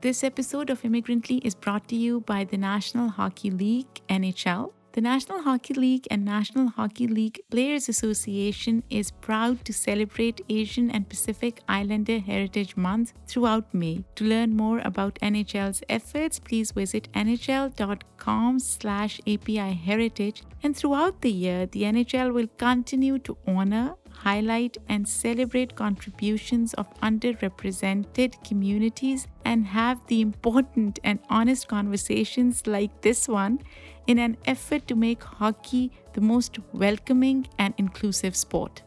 This episode of Immigrantly is brought to you by the National Hockey League, NHL. The National Hockey League and National Hockey League Players Association is proud to celebrate Asian and Pacific Islander Heritage Month throughout May. To learn more about NHL's efforts, please visit nhl.com slash API heritage. And throughout the year, the NHL will continue to honor, highlight and celebrate contributions of underrepresented communities and have the important and honest conversations like this one in an effort to make hockey the most welcoming and inclusive sport.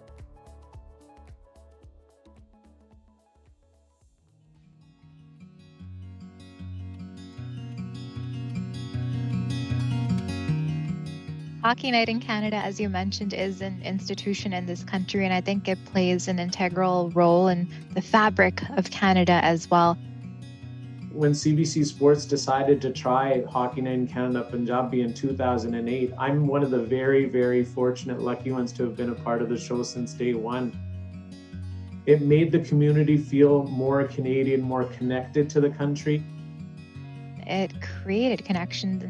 Hockey Night in Canada, as you mentioned, is an institution in this country, and I think it plays an integral role in the fabric of Canada as well. When CBC Sports decided to try Hockey Night in Canada Punjabi in 2008, I'm one of the very, very fortunate, lucky ones to have been a part of the show since day one. It made the community feel more Canadian, more connected to the country. It created connections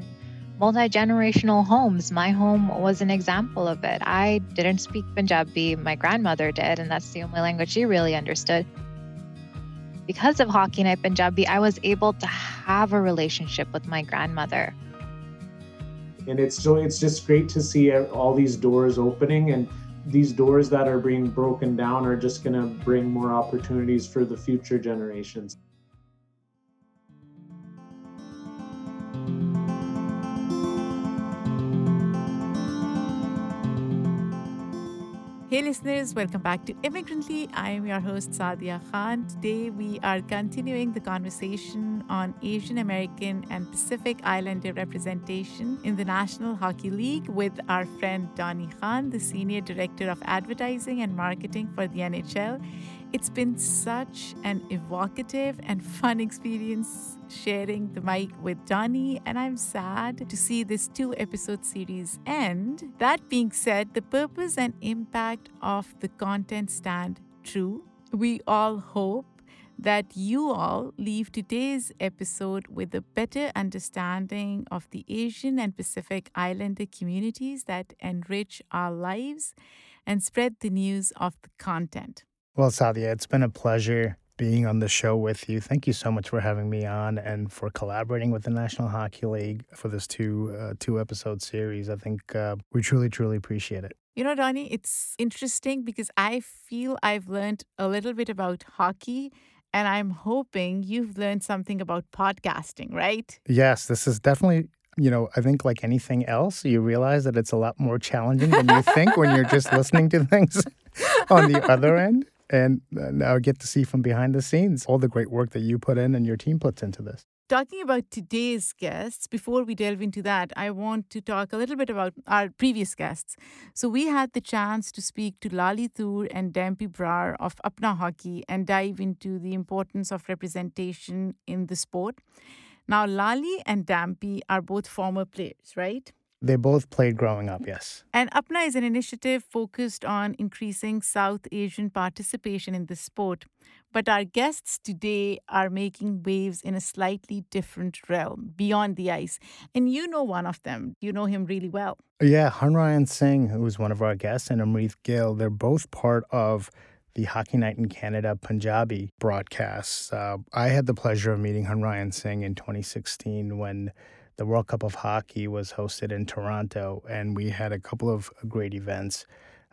multi generational homes. My home was an example of it. I didn't speak Punjabi, my grandmother did, and that's the only language she really understood. Because of Hockey Night Punjabi, I was able to have a relationship with my grandmother. And it's so it's just great to see all these doors opening and these doors that are being broken down are just going to bring more opportunities for the future generations. Hey listeners, welcome back to Immigrantly. I am your host Saadia Khan. Today we are continuing the conversation on Asian American and Pacific Islander representation in the National Hockey League with our friend Donnie Khan, the Senior Director of Advertising and Marketing for the NHL. It's been such an evocative and fun experience sharing the mic with Donnie, and I'm sad to see this two episode series end. That being said, the purpose and impact of the content stand true. We all hope that you all leave today's episode with a better understanding of the Asian and Pacific Islander communities that enrich our lives and spread the news of the content. Well, Saadia, it's been a pleasure being on the show with you. Thank you so much for having me on and for collaborating with the National Hockey League for this two uh, two episode series. I think uh, we truly truly appreciate it. You know, Donnie, it's interesting because I feel I've learned a little bit about hockey. And I'm hoping you've learned something about podcasting, right? Yes, this is definitely you know, I think like anything else, you realize that it's a lot more challenging than you think when you're just listening to things on the other end and uh, now get to see from behind the scenes all the great work that you put in and your team puts into this. Talking about today's guests, before we delve into that, I want to talk a little bit about our previous guests. So, we had the chance to speak to Lali Toor and Dampy Brar of Apna Hockey and dive into the importance of representation in the sport. Now, Lali and Dampy are both former players, right? They both played growing up, yes. And Apna is an initiative focused on increasing South Asian participation in the sport. But our guests today are making waves in a slightly different realm, beyond the ice. And you know one of them. You know him really well. Yeah, Harnarayan Singh, who is one of our guests, and Amrit Gill, they're both part of the Hockey Night in Canada Punjabi broadcasts. Uh, I had the pleasure of meeting Harnarayan Singh in 2016 when the World Cup of Hockey was hosted in Toronto, and we had a couple of great events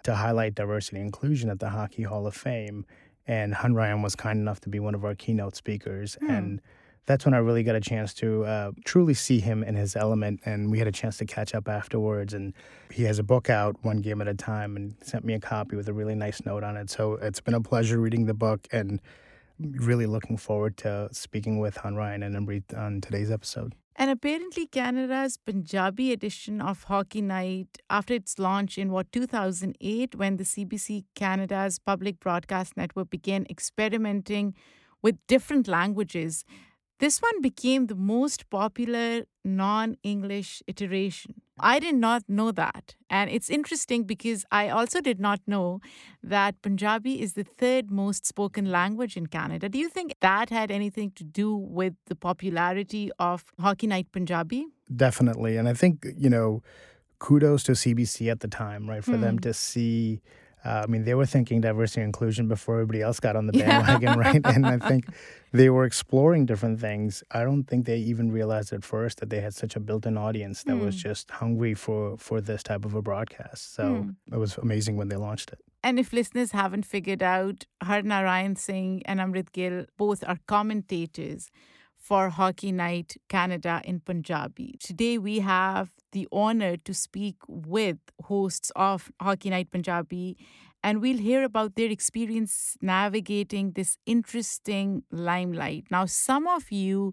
to highlight diversity and inclusion at the Hockey Hall of Fame. And Harnarayan was kind enough to be one of our keynote speakers. Mm. And that's when I really got a chance to uh, truly see him in his element. And we had a chance to catch up afterwards. And he has a book out, One Game at a Time, and sent me a copy with a really nice note on it. So it's been a pleasure reading the book and really looking forward to speaking with Han Harnarayan and Amrit on today's episode. And apparently, Canada's Punjabi edition of Hockey Night, after its launch in what 2008, when the CBC Canada's public broadcast network began experimenting with different languages, This one became the most popular non English iteration. I did not know that. And it's interesting because I also did not know that Punjabi is the third most spoken language in Canada. Do you think that had anything to do with the popularity of Hockey Night Punjabi? Definitely. And I think, you know, kudos to CBC at the time, right? For them Hmm. to see, uh, I mean, they were thinking diversity and inclusion before everybody else got on the bandwagon, right? And I think they were exploring different things. I don't think they even realized at first that they had such a built-in audience that was Hmm. just hungry for for this type of a broadcast. So Hmm. it was amazing when they launched it. And if listeners haven't figured out, Harnarayan Singh and Amrit Gill both are commentators for Hockey Night Canada in Punjabi. Today we have the honor to speak with hosts of Hockey Night Punjabi and we'll hear about their experience navigating this interesting limelight. Now, some of you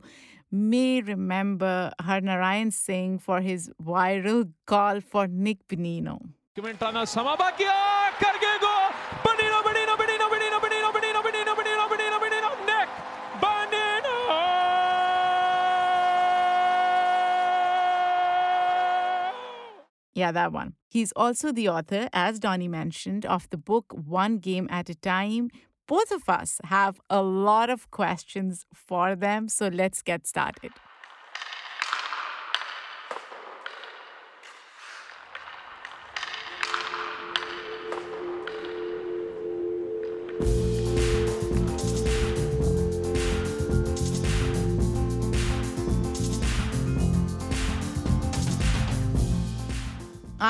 may remember Harnarayan Singh for his viral call for Nick Bonino. Yeah, that one. He's also the author, as Donnie mentioned, of the book One Game at a Time. Both of us have a lot of questions for them, so let's get started.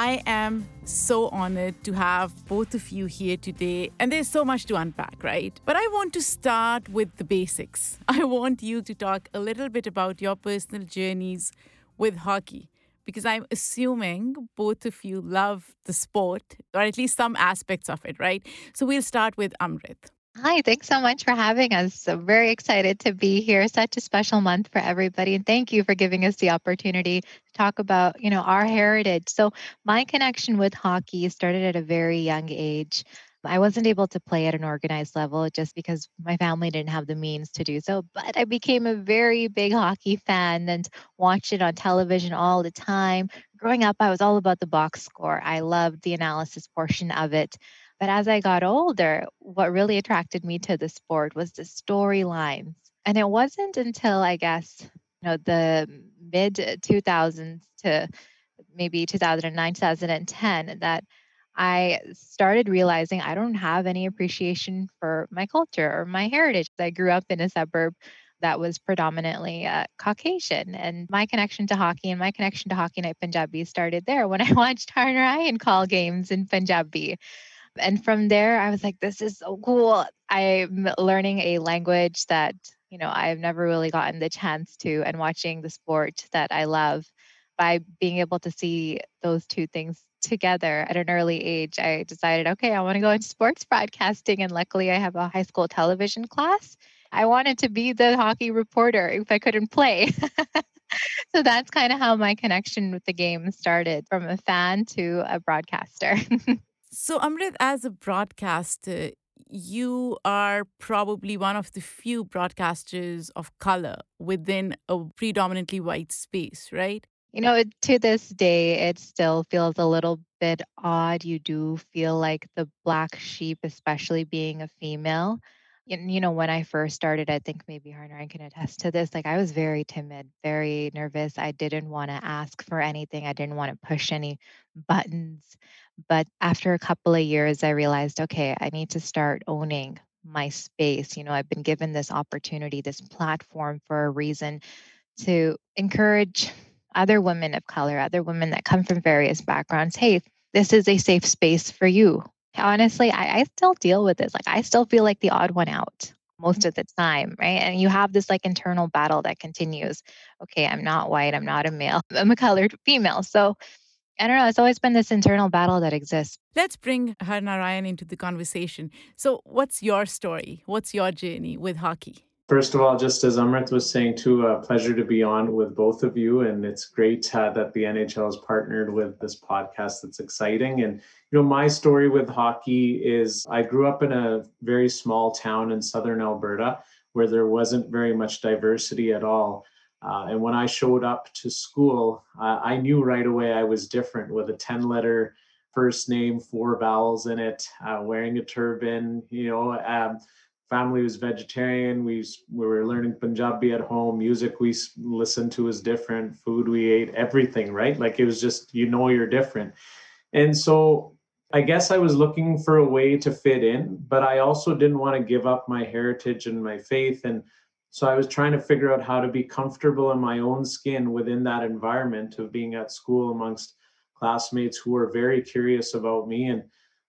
I am so honored to have both of you here today. And there's so much to unpack, right? But I want to start with the basics. I want you to talk a little bit about your personal journeys with hockey, because I'm assuming both of you love the sport, or at least some aspects of it, right? So we'll start with Amrit. Hi, thanks so much for having us. Very excited to be here. Such a special month for everybody. And thank you for giving us the opportunity to talk about, you know, our heritage. So my connection with hockey started at a very young age. I wasn't able to play at an organized level just because my family didn't have the means to do so. But I became a very big hockey fan and watched it on television all the time. Growing up, I was all about the box score. I loved the analysis portion of it. But as I got older, what really attracted me to the sport was the storylines. And it wasn't until I guess, you know, the mid 2000s to maybe 2009, 2010 that I started realizing I don't have any appreciation for my culture or my heritage. I grew up in a suburb that was predominantly uh, Caucasian. And my connection to hockey and my connection to Hockey Night Punjabi started there when I watched Harnarayan call games in Punjabi. And from there, I was like, this is so cool. I'm learning a language that, you know, I've never really gotten the chance to, and watching the sport that I love. By being able to see those two things together at an early age, I decided, okay, I want to go into sports broadcasting. And luckily, I have a high school television class. I wanted to be the hockey reporter if I couldn't play. so that's kind of how my connection with the game started from a fan to a broadcaster. So, Amrit, as a broadcaster, you are probably one of the few broadcasters of color within a predominantly white space, right? You know, to this day, it still feels a little bit odd. You do feel like the black sheep, especially being a female. And, you know, when I first started, I think maybe Harner can attest to this. Like, I was very timid, very nervous. I didn't want to ask for anything, I didn't want to push any buttons. But after a couple of years, I realized, okay, I need to start owning my space. You know, I've been given this opportunity, this platform for a reason to encourage other women of color, other women that come from various backgrounds. Hey, this is a safe space for you. Honestly, I, I still deal with this. Like, I still feel like the odd one out most mm-hmm. of the time, right? And you have this like internal battle that continues. Okay, I'm not white, I'm not a male, I'm a colored female. So I don't know, it's always been this internal battle that exists. Let's bring Harnarayan into the conversation. So, what's your story? What's your journey with hockey? First of all, just as Amrit was saying, too, a pleasure to be on with both of you. And it's great uh, that the NHL has partnered with this podcast. That's exciting. And, you know, my story with hockey is I grew up in a very small town in southern Alberta where there wasn't very much diversity at all. Uh, and when I showed up to school, uh, I knew right away I was different with a 10 letter first name, four vowels in it, uh, wearing a turban, you know, um, family was vegetarian. We, we were learning Punjabi at home. Music we listened to was different. Food we ate, everything, right? Like it was just, you know, you're different. And so I guess I was looking for a way to fit in, but I also didn't want to give up my heritage and my faith. And so I was trying to figure out how to be comfortable in my own skin within that environment of being at school amongst classmates who were very curious about me. And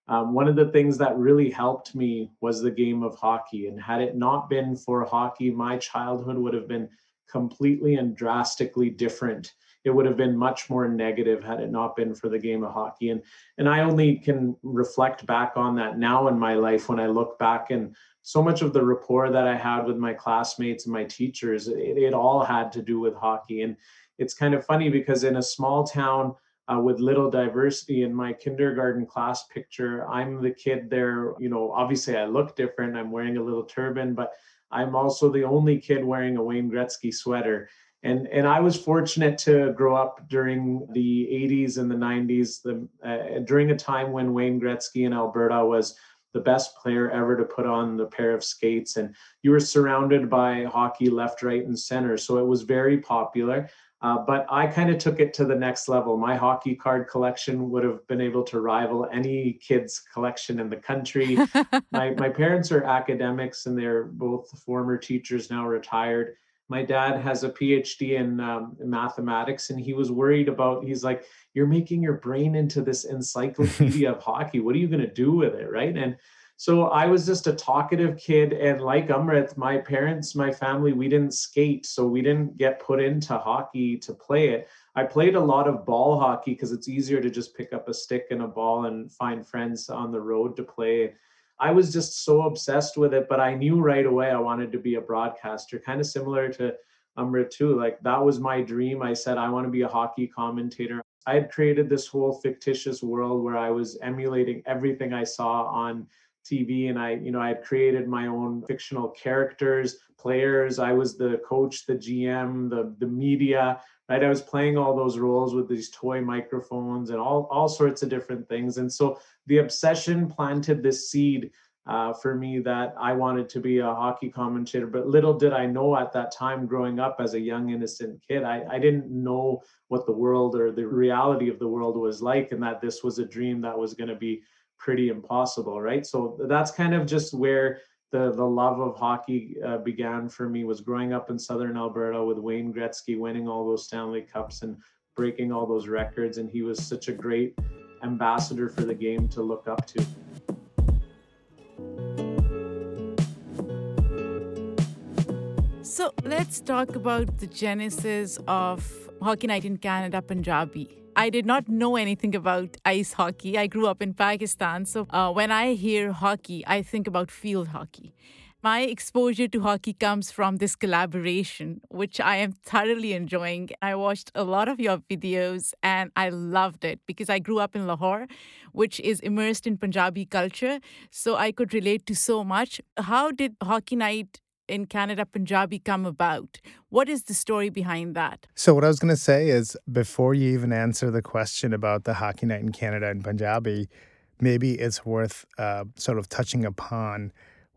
um, one of the things that really helped me was the game of hockey. And had it not been for hockey, my childhood would have been completely and drastically different. It would have been much more negative had it not been for the game of hockey. And and I only can reflect back on that now in my life when I look back and so much of the rapport that I had with my classmates and my teachers, it, it all had to do with hockey. And it's kind of funny because in a small town uh, with little diversity in my kindergarten class picture. I'm the kid there, you know, obviously I look different. I'm wearing a little turban, but I'm also the only kid wearing a Wayne Gretzky sweater. And, and I was fortunate to grow up during the 80s and the 90s, the, uh, during a time when Wayne Gretzky in Alberta was the best player ever to put on the pair of skates. And you were surrounded by hockey left, right, and center. So it was very popular. Uh, but I kind of took it to the next level. My hockey card collection would have been able to rival any kid's collection in the country. my, my parents are academics and they're both former teachers, now retired. My dad has a PhD in, um, in mathematics, and he was worried about, he's like, You're making your brain into this encyclopedia of hockey. What are you going to do with it? Right. And so I was just a talkative kid. And like Amrit, my parents, my family, we didn't skate. So we didn't get put into hockey to play it. I played a lot of ball hockey because it's easier to just pick up a stick and a ball and find friends on the road to play. I was just so obsessed with it, but I knew right away I wanted to be a broadcaster, kind of similar to um, Amrit too. Like that was my dream. I said, I want to be a hockey commentator. I had created this whole fictitious world where I was emulating everything I saw on TV and I, you know, I had created my own fictional characters, players. I was the coach, the GM, the the media, right? I was playing all those roles with these toy microphones and all all sorts of different things. And so the obsession planted this seed uh, for me that I wanted to be a hockey commentator. But little did I know at that time, growing up as a young innocent kid, I, I didn't know what the world or the reality of the world was like, and that this was a dream that was going to be pretty impossible, right? So that's kind of just where the the love of hockey uh, began for me was growing up in southern Alberta with Wayne Gretzky winning all those Stanley Cups and breaking all those records and he was such a great ambassador for the game to look up to. So let's talk about the genesis of Hockey Night in Canada Punjabi. I did not know anything about ice hockey. I grew up in Pakistan. So uh, when I hear hockey, I think about field hockey. My exposure to hockey comes from this collaboration, which I am thoroughly enjoying. I watched a lot of your videos and I loved it because I grew up in Lahore, which is immersed in Punjabi culture. So I could relate to so much. How did Hockey Night in Canada Punjabi come about? What is the story behind that? So, what I was going to say is before you even answer the question about the Hockey Night in Canada and Punjabi, maybe it's worth uh, sort of touching upon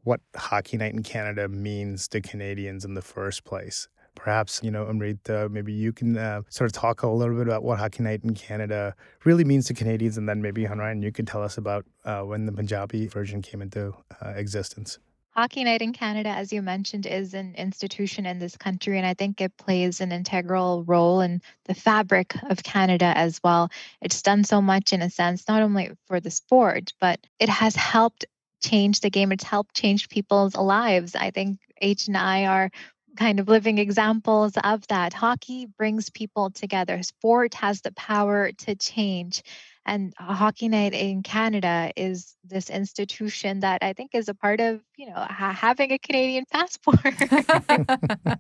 what Hockey Night in Canada means to Canadians in the first place. Perhaps, you know, Amrit, uh, maybe you can uh, sort of talk a little bit about what Hockey Night in Canada really means to Canadians, and then maybe, Harnarayan, you can tell us about uh, when the Punjabi version came into uh, existence. Hockey Night in Canada, as you mentioned, is an institution in this country, and I think it plays an integral role in the fabric of Canada as well. It's done so much in a sense, not only for the sport, but it has helped change the game. It's helped change people's lives. I think H and I are kind of living examples of that. Hockey brings people together. Sport has the power to change. And Hockey Night in Canada is this institution that I think is a part of, you know, ha- having a Canadian passport.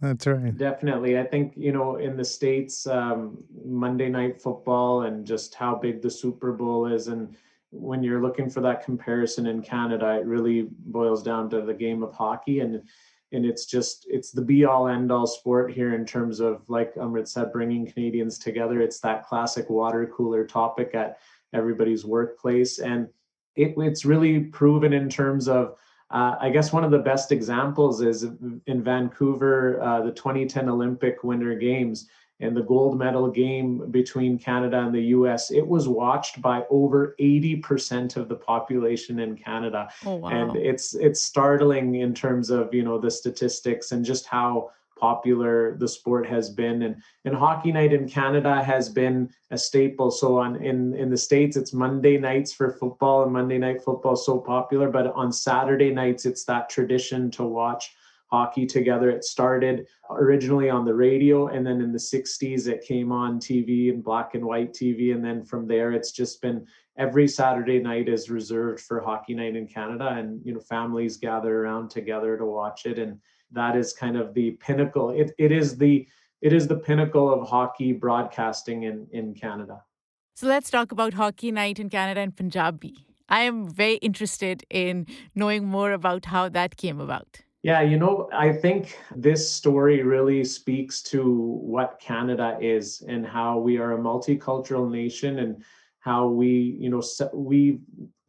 That's right. Definitely. I think, you know, in the States, um, Monday Night Football and just how big the Super Bowl is. And when you're looking for that comparison in Canada, it really boils down to the game of hockey. And and it's just it's the be all end all sport here in terms of like Amrit said, bringing Canadians together. It's that classic water cooler topic at everybody's workplace, and it, it's really proven in terms of. Uh, I guess one of the best examples is in Vancouver, uh, the 2010 Olympic Winter Games and the gold medal game between Canada and the US, it was watched by over 80% of the population in Canada. Oh, wow. And it's it's startling in terms of, you know, the statistics and just how popular the sport has been and and hockey night in canada has been a staple so on in in the states it's monday nights for football and monday night football is so popular but on saturday nights it's that tradition to watch hockey together. It started originally on the radio, and then in the 60s, it came on TV and black and white TV. And then from there, it's just been every Saturday night is reserved for Hockey Night in Canada. And, you know, families gather around together to watch it. And that is kind of the pinnacle. It, it is the it is the pinnacle of hockey broadcasting in, in Canada. So let's talk about Hockey Night in Canada and Punjabi. I am very interested in knowing more about how that came about. Yeah, you know, I think this story really speaks to what Canada is and how we are a multicultural nation and how we, you know, we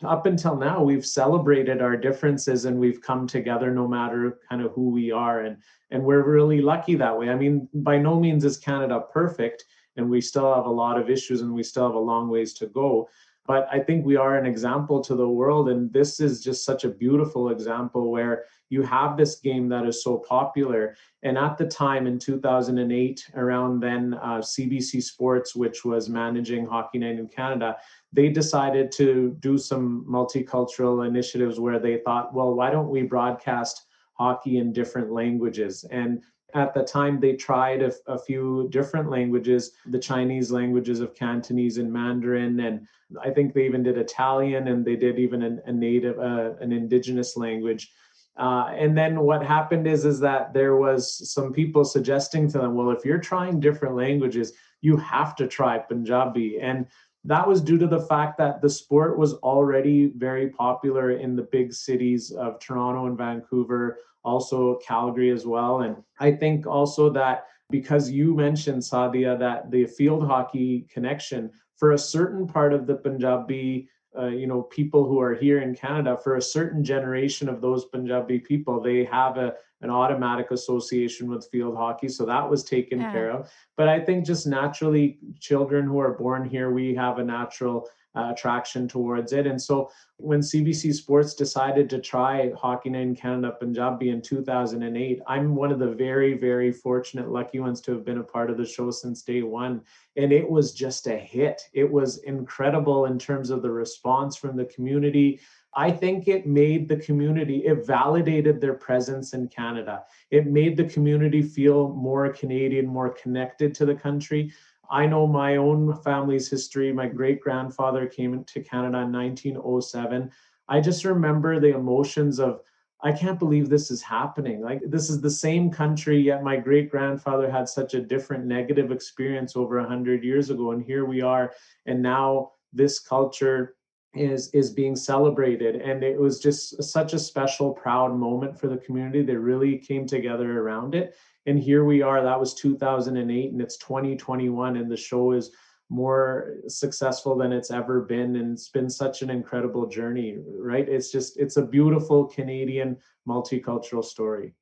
up until now we've celebrated our differences and we've come together no matter kind of who we are and and we're really lucky that way. I mean, by no means is Canada perfect and we still have a lot of issues and we still have a long ways to go but I think we are an example to the world. And this is just such a beautiful example where you have this game that is so popular. And at the time in 2008, around then, uh, CBC Sports, which was managing Hockey Night in Canada, they decided to do some multicultural initiatives where they thought, well, why don't we broadcast hockey in different languages? And at the time they tried a, a, few different languages the chinese languages of cantonese and mandarin and i think they even did italian and they did even an, a native uh, an indigenous language. Uh, and then what happened is is that there was some people suggesting to them well if you're trying different languages you have to try punjabi. And that was due to the fact that the sport was already very popular in the big cities of toronto and vancouver also Calgary as well. And I think also that because you mentioned Saadia that the field hockey connection for a certain part of the Punjabi uh, you know people who are here in Canada for a certain generation of those Punjabi people they have a an automatic association with field hockey so that was taken yeah. care of but I think just naturally children who are born here we have a natural uh, attraction towards it. And so when CBC Sports decided to try Hockey Night in Canada Punjabi in 2008, I'm one of the very, very fortunate, lucky ones to have been a part of the show since day one. And it was just a hit. It was incredible in terms of the response from the community. I think it made the community, it validated their presence in Canada. It made the community feel more Canadian, more connected to the country. I know my own family's history. My great grandfather came to Canada in 1907. I just remember the emotions of, I can't believe this is happening. Like, this is the same country, yet my great grandfather had such a different negative experience over 100 years ago. And here we are. And now this culture is is being celebrated and it was just such a special proud moment for the community they really came together around it and here we are that was 2008 and it's 2021 and the show is more successful than it's ever been and it's been such an incredible journey right it's just it's a beautiful canadian multicultural story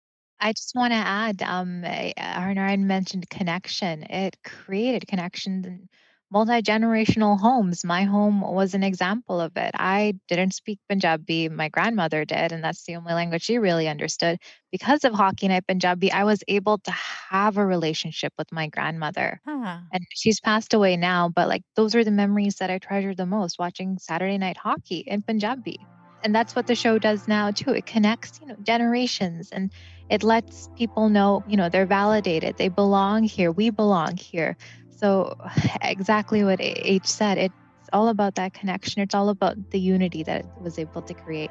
I just want to add, um, Arnard mentioned connection. It created connections and multi-generational homes. My home was an example of it. I didn't speak punjabi my grandmother did and that's the only language she really understood. Because of hockey night punjabi i was able to have a relationship with my grandmother. Huh. and she's passed away now but like those are the memories that i treasure the most watching saturday night hockey in punjabi. And that's what the show does now too. It connects you know generations and it lets people know you know they're validated. They belong here. We belong here so, exactly what H said, it's all about that connection. It's all about the unity that it was able to create.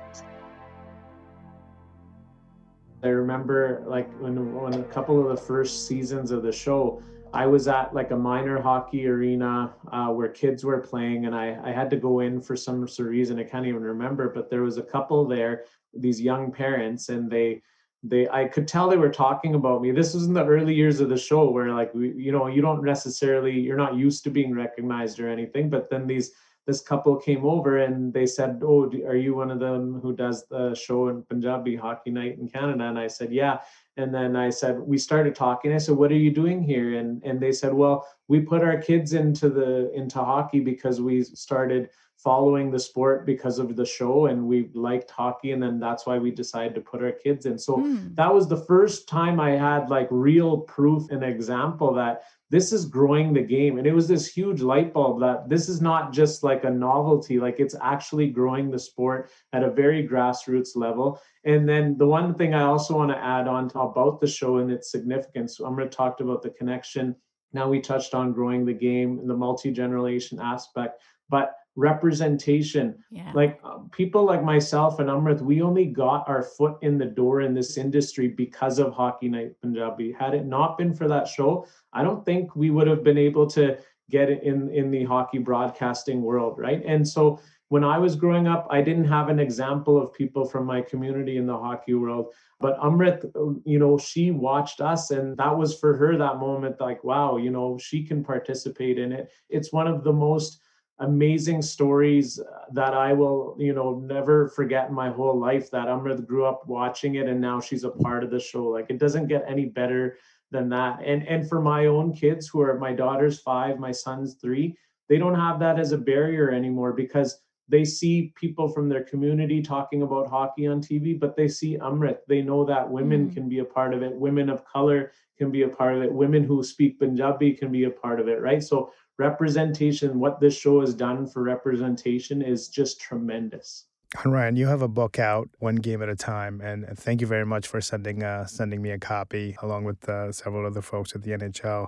I remember like when, when a couple of the first seasons of the show, I was at like a minor hockey arena uh, where kids were playing, and I, I had to go in for some reason. I can't even remember, but there was a couple there, these young parents, and they they I could tell they were talking about me. This was in the early years of the show where like we, you know, you don't necessarily you're not used to being recognized or anything, but then these this couple came over and they said, "Oh, are you one of them who does the show in Punjabi Hockey Night in Canada?" And I said, "Yeah." And then I said, "We started talking." I said, "What are you doing here?" And and they said, "Well, we put our kids into the into hockey because we started following the sport because of the show and we liked hockey and then that's why we decided to put our kids in. So mm. that was the first time i had like real proof and example that this is growing the game. And it was this huge light bulb that this is not just like a novelty like it's actually growing the sport at a very grassroots level. And then the one thing i also want to add on to, about the show and its significance i'm going to talk about the connection. Now we touched on growing the game and the multi-generation aspect but representation. Yeah. Like uh, people like myself and Amrit, we only got our foot in the door in this industry because of Hockey Night Punjabi. Had it not been for that show, I don't think we would have been able to get in in the hockey broadcasting world, right? And so when I was growing up, I didn't have an example of people from my community in the hockey world. But Amrit, you know, she watched us, and that was for her that moment like, wow, you know, she can participate in it. It's one of the most amazing stories that I will, you know, never forget in my whole life that Amrit grew up watching it and now she's a part of the show. Like it doesn't get any better than that. And and for my own kids who are my daughter's 5, my son's 3, they don't have that as a barrier anymore because they see people from their community talking about hockey on TV, but they see Amrit. They know that women mm. can be a part of it, women of color can be a part of it, women who speak Punjabi can be a part of it, right? So representation, what this show has done for representation is just tremendous. Ryan, you have a book out, one game at a time, and thank you very much for sending uh, sending me a copy along with uh, several other folks at the NHL.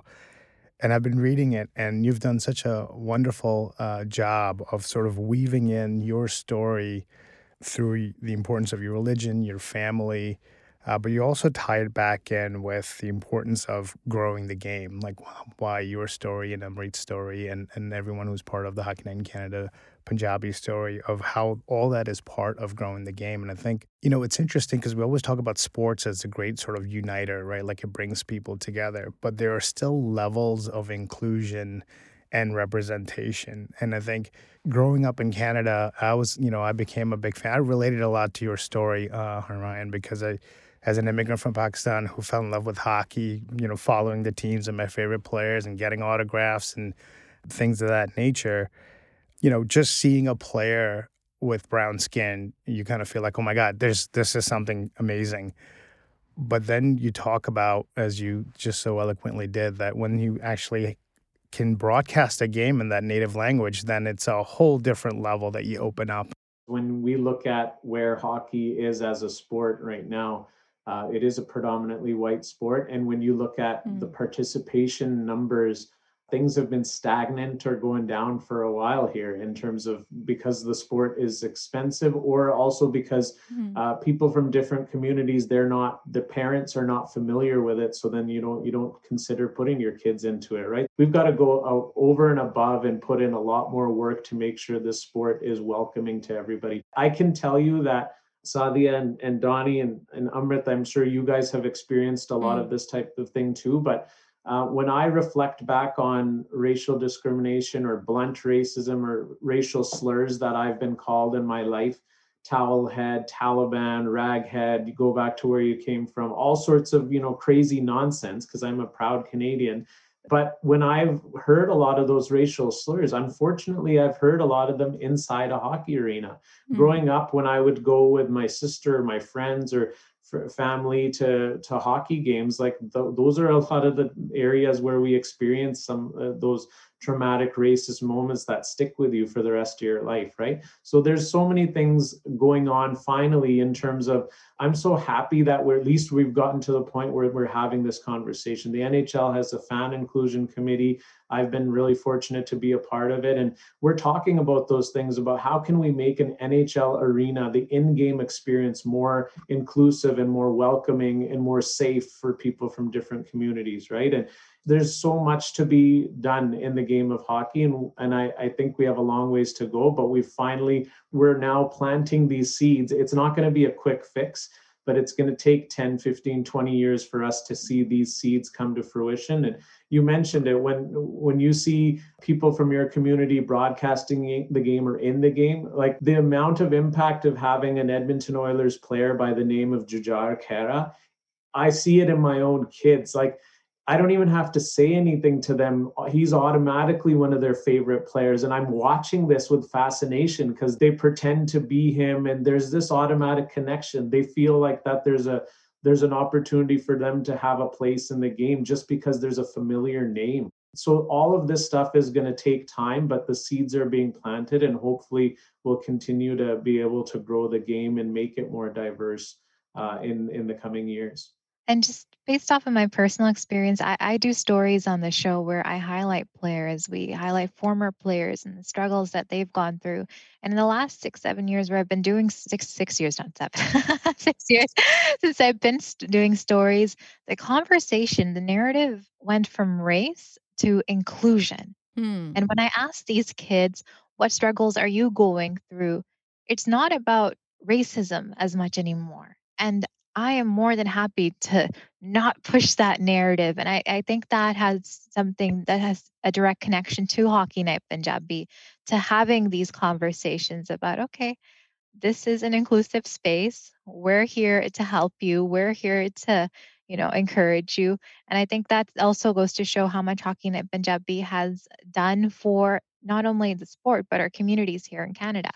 And I've been reading it, and you've done such a wonderful uh, job of sort of weaving in your story through the importance of your religion, your family, uh, but you also tie it back in with the importance of growing the game, like why your story and Amrit's story and, and everyone who's part of the Hockey Night in Canada Punjabi story of how all that is part of growing the game. And I think, you know, it's interesting because we always talk about sports as a great sort of uniter, right? Like it brings people together, but there are still levels of inclusion and representation. And I think growing up in Canada, I was, you know, I became a big fan. I related a lot to your story, uh, Ryan, because I, as an immigrant from Pakistan who fell in love with hockey, you know, following the teams and my favorite players and getting autographs and things of that nature, you know, just seeing a player with brown skin, you kind of feel like, oh my God, there's this is something amazing. But then you talk about, as you just so eloquently did, that when you actually can broadcast a game in that native language, then it's a whole different level that you open up. When we look at where hockey is as a sport right now, uh, it is a predominantly white sport. And when you look at mm. the participation numbers, things have been stagnant or going down for a while here in terms of because the sport is expensive or also because mm. uh, people from different communities they're not the parents are not familiar with it so then you don't you don't consider putting your kids into it right we've got to go out over and above and put in a lot more work to make sure this sport is welcoming to everybody i can tell you that Saadia and, and Donnie and, and Amrit, I'm sure you guys have experienced a lot mm. of this type of thing too. But uh, when I reflect back on racial discrimination or blunt racism or racial slurs that I've been called in my life, towel head, Taliban, raghead, you go back to where you came from, all sorts of, you know, crazy nonsense because I'm a proud Canadian. But when I've heard a lot of those racial slurs, unfortunately, I've heard a lot of them inside a hockey arena. Mm-hmm. Growing up, when I would go with my sister, my friends, or family to to hockey games, like th- those are a lot of the areas where we experience some uh, those traumatic racist moments that stick with you for the rest of your life right? So there's so many things going on finally in terms of i'm so happy that we're at least we've gotten to the point where we're having this conversation. The nhl has a fan inclusion committee. I've been really fortunate to be a part of it. And we're talking about those things about how can we make an nhl arena the in-game experience more inclusive and more welcoming and more safe for people from different communities right? And there's so much to be done in the game of hockey and, and I, I think we have a long ways to go but we finally we're now planting these seeds. It's not going to be a quick fix but it's going to take 10 15 20 years for us to see these seeds come to fruition. And you mentioned it when when you see people from your community broadcasting the game or in the game like the amount of impact of having an edmonton oilers player by the name of jujhar khaira i see it in my own kids. Like I don't even have to say anything to them. He's automatically one of their favorite players. And I'm watching this with fascination because they pretend to be him and there's this automatic connection. They feel like that there's a there's an opportunity for them to have a place in the game just because there's a familiar name. So all of this stuff is going to take time, but the seeds are being planted and hopefully we'll continue to be able to grow the game and make it more diverse uh, in in the coming years. And just based off of my personal experience, I, I do stories on the show where I highlight players. We highlight former players and the struggles that they've gone through. And in the last six, seven years, where I've been doing six, six years, not seven, six years since I've been st- doing stories, the conversation, the narrative went from race to inclusion. Hmm. And when I ask these kids, what struggles are you going through? It's not about racism as much anymore. And I am more than happy to not push that narrative. And I, I think that has something that has a direct connection to Hockey Night Punjabi, to having these conversations about, okay, this is an inclusive space. We're here to help you. We're here to, you know, encourage you. And I think that also goes to show how much Hockey Night Punjabi has done for not only the sport, but our communities here in Canada.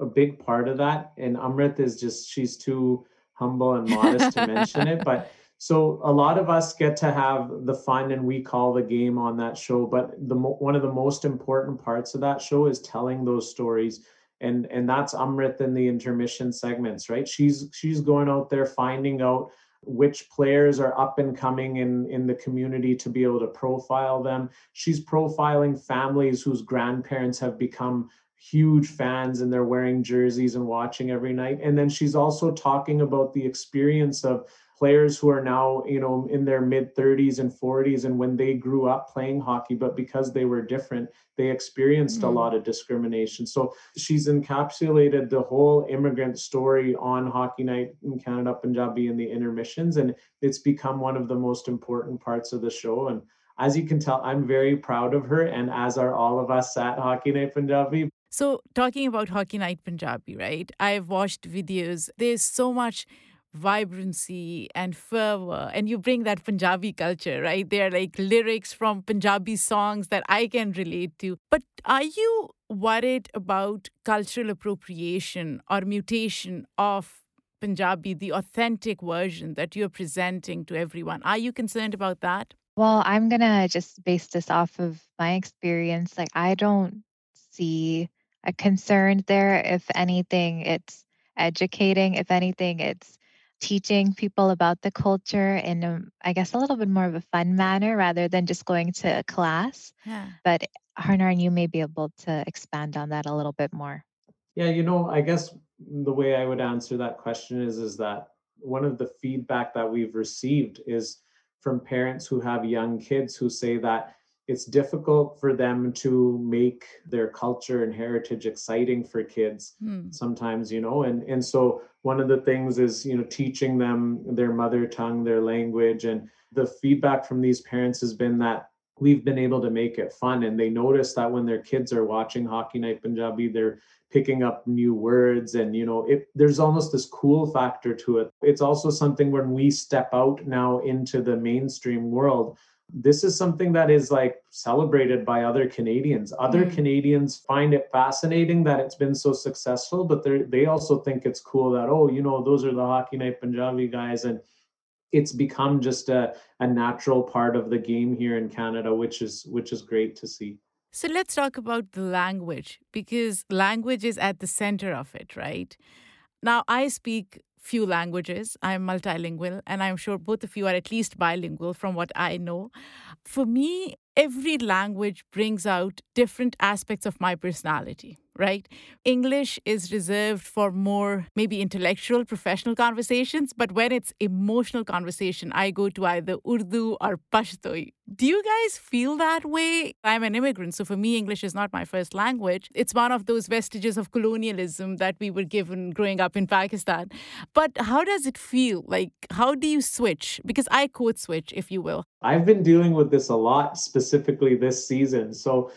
A big part of that, and Amrit is just, she's too humble and modest to mention it. But so a lot of us get to have the fun and we call the game on that show. But the one of the most important parts of that show is telling those stories. And and that's Amrit in the intermission segments, right? She's she's going out there finding out which players are up and coming in in the community to be able to profile them she's profiling families whose grandparents have become huge fans and they're wearing jerseys and watching every night. And then she's also talking about the experience of players who are now, you know, in their mid 30s and 40s and when they grew up playing hockey, but because they were different, they experienced mm-hmm. a lot of discrimination. So she's encapsulated the whole immigrant story on Hockey Night in Canada Punjabi in the intermissions. And it's become one of the most important parts of the show. And as you can tell, I'm very proud of her, and as are all of us at Hockey Night Punjabi. So, talking about Hockey Night Punjabi, right? I've watched videos. There's so much vibrancy and fervor, and you bring that Punjabi culture, right? There are like lyrics from Punjabi songs that I can relate to. But are you worried about cultural appropriation or mutation of Punjabi, the authentic version that you're presenting to everyone? Are you concerned about that? Well, I'm to just base this off of my experience. Like, I don't see a concern there. If anything, it's educating. If anything, it's teaching people about the culture in, a, I guess, a little bit more of a fun manner rather than just going to a class. Yeah. But Harnar, you may be able to expand on that a little bit more. Yeah, you know, I guess the way I would answer that question is is that one of the feedback that we've received is from parents who have young kids who say that it's difficult for them to make their culture and heritage exciting for kids hmm. sometimes you know and and so one of the things is you know teaching them their mother tongue their language and the feedback from these parents has been that we've been able to make it fun and they notice that when their kids are watching hockey night punjabi they're picking up new words and you know it there's almost this cool factor to it it's also something when we step out now into the mainstream world this is something that is like celebrated by other Canadians. Other mm. Canadians find it fascinating that it's been so successful, but they they also think it's cool that oh, you know, those are the Hockey Night Punjabi guys, and it's become just a, a natural part of the game here in Canada, which is which is great to see. So let's talk about the language because language is at the center of it, right? Now I speak few languages. I'm multilingual, and I'm sure both of you are at least bilingual from what I know. For me, every language brings out different aspects of my personality, right? English is reserved for more maybe intellectual, professional conversations, but when it's emotional conversation, I go to either Urdu or Pashto. Do you guys feel that way? I'm an immigrant, so for me, English is not my first language. It's one of those vestiges of colonialism that we were given growing up in Pakistan. But how does it feel? Like, how do you switch? Because I code switch, if you will. I've been dealing with this a lot, specifically this season. So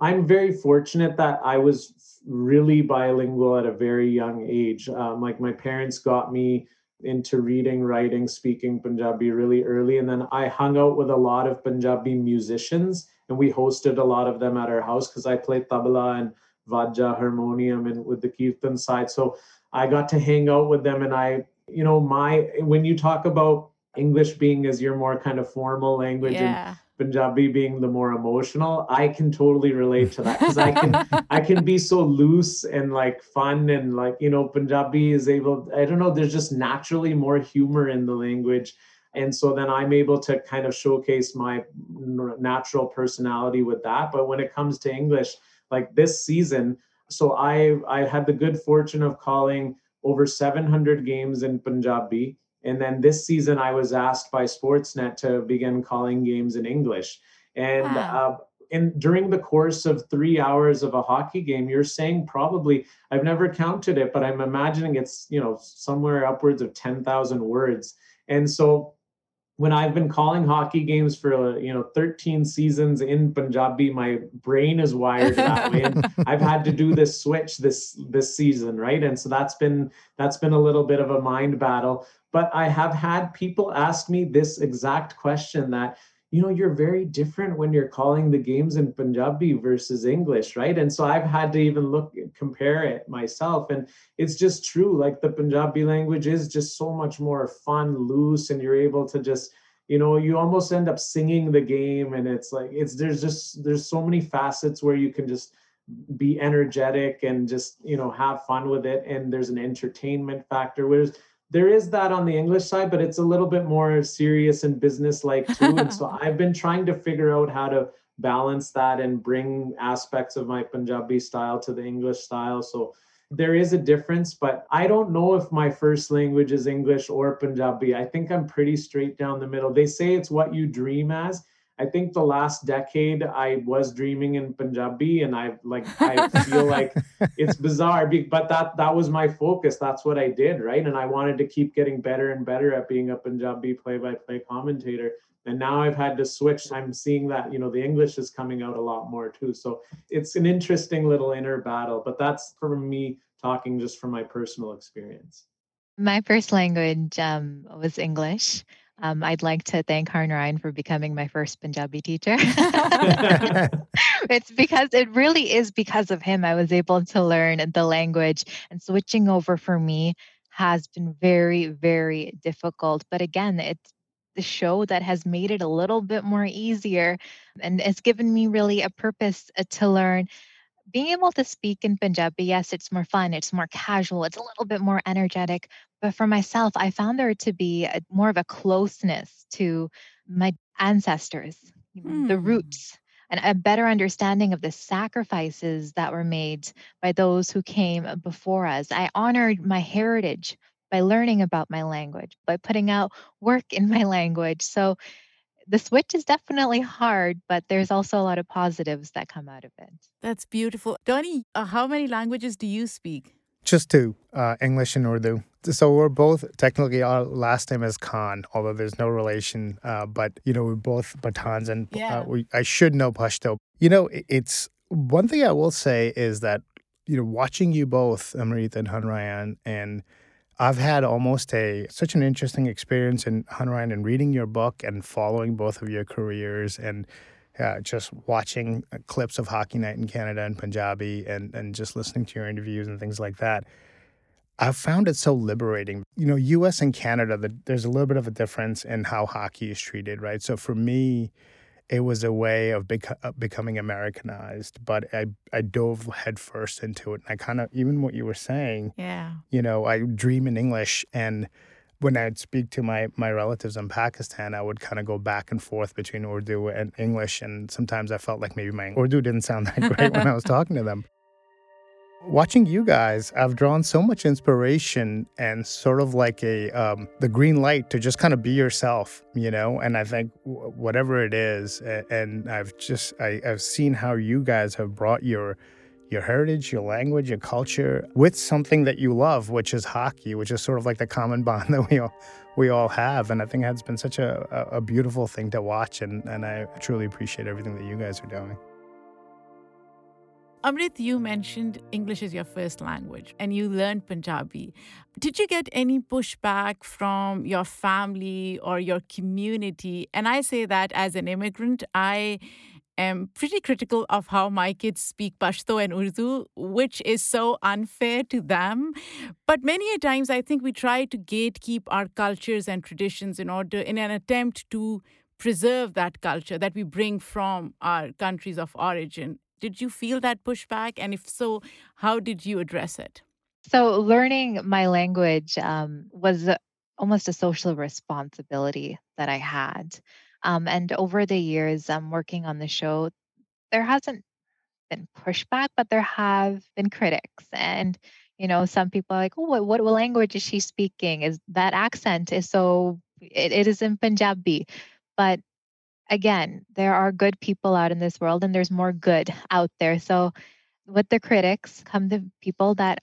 I'm very fortunate that I was really bilingual at a very young age. Um, like my parents got me into reading, writing, speaking Punjabi really early. And then I hung out with a lot of Punjabi musicians and we hosted a lot of them at our house because I played tabla and vajja, harmonium, and with the kirtan side. So I got to hang out with them. And I, you know, my, when you talk about English being as your more kind of formal language yeah. and Punjabi being the more emotional, I can totally relate to that because I can I can be so loose and like fun and like you know Punjabi is able I don't know there's just naturally more humor in the language. And so then I'm able to kind of showcase my natural personality with that. But when it comes to English like this season so I I had the good fortune of calling over 700 games in Punjabi and then this season, I was asked by Sportsnet to begin calling games in English. And wow. uh, in during the course of three hours of a hockey game, you're saying probably I've never counted it, but I'm imagining it's you know somewhere upwards of ten thousand words. And so when I've been calling hockey games for you know 13 seasons in Punjabi, my brain is wired that way, and I've had to do this switch this this season, right? And so that's been that's been a little bit of a mind battle but I have had people ask me this exact question that, you know, you're very different when you're calling the games in Punjabi versus English, right? And so I've had to even look, compare it myself. And it's just true. Like the Punjabi language is just so much more fun, loose, and you're able to just, you know, you almost end up singing the game. And it's like, it's, there's just, there's so many facets where you can just, be energetic and just you know have fun with it and there's an entertainment factor whereas there is that on the English side, but it's a little bit more serious and business like too. and so I've been trying to figure out how to balance that and bring aspects of my Punjabi style to the English style. So there is a difference, but I don't know if my first language is English or Punjabi. I think I'm pretty straight down the middle. They say it's what you dream as. I think the last decade I was dreaming in Punjabi and I like I feel like it's bizarre but that that was my focus. That's what I did right? And I wanted to keep getting better and better at being a Punjabi play by play commentator. And now I've had to switch. I'm seeing that you know the English is coming out a lot more too. So it's an interesting little inner battle but that's for me talking just from my personal experience. My first language um, was English um, I'd like to thank Harnarayan for becoming my first Punjabi teacher. it's because it really is because of him I was able to learn the language and switching over for me has been very, very difficult. But again, it's the show that has made it a little bit more easier and it's given me really a purpose uh, to learn being able to speak in Punjabi, yes, it's more fun, it's more casual, it's a little bit more energetic. But for myself, I found there to be a, more of a closeness to my ancestors, mm. the hmm. roots, and a better understanding of the sacrifices that were made by those who came before us. I honored my heritage by learning about my language, by putting out work in my language. So the switch is definitely hard, but there's also a lot of positives that come out of it. That's beautiful. Donnie, uh, how many languages do you speak? Just two, uh, English and Urdu. So we're both technically our last name is Khan, although there's no relation. Uh, but you know we're both Pathans, and uh, yeah. we, I should know Pashto. You know, it's one thing I will say is that you know watching you both, Amrit and Harnarayan, and I've had almost a such an interesting experience in Harn and reading your book and following both of your careers and uh, just watching uh, clips of Hockey Night in Canada and Punjabi and and just listening to your interviews and things like that. I've found it so liberating. You know, U.S. and Canada, the, there's a little bit of a difference in how hockey is treated, right? So for me, it was a way of bec- uh, becoming Americanized, but I, I dove headfirst into it. And I kind of, even what you were saying, yeah, you know, I dream in English. And when I'd speak to my, my relatives in Pakistan, I would kind of go back and forth between Urdu and English. And sometimes I felt like maybe my Urdu didn't sound that great when I was talking to them. Watching you guys, I've drawn so much inspiration and sort of like a um, the green light to just kind of be yourself, you know. And I think whatever it is, and I've just I, I've seen how you guys have brought your your heritage, your language, your culture with something that you love, which is hockey, which is sort of like the common bond that we all we all have. And I think that's been such a, a beautiful thing to watch. And, and I truly appreciate everything that you guys are doing. Amrit, you mentioned English is your first language and you learned Punjabi. Did you get any pushback from your family or your community? And I say that as an immigrant, I am pretty critical of how my kids speak Pashto and Urdu, which is so unfair to them. But many a times, I think we try to gatekeep our cultures and traditions in order, in an attempt to preserve that culture that we bring from our countries of origin. Did you feel that pushback? And if so, how did you address it? So, learning my language um, was almost a social responsibility that I had. Um, and over the years, um, working on the show, there hasn't been pushback, but there have been critics. And, you know, some people are like, oh, what, what language is she speaking? Is that accent is so, it, it is in Punjabi. But again, there are good people out in this world and there's more good out there. So with the critics come the people that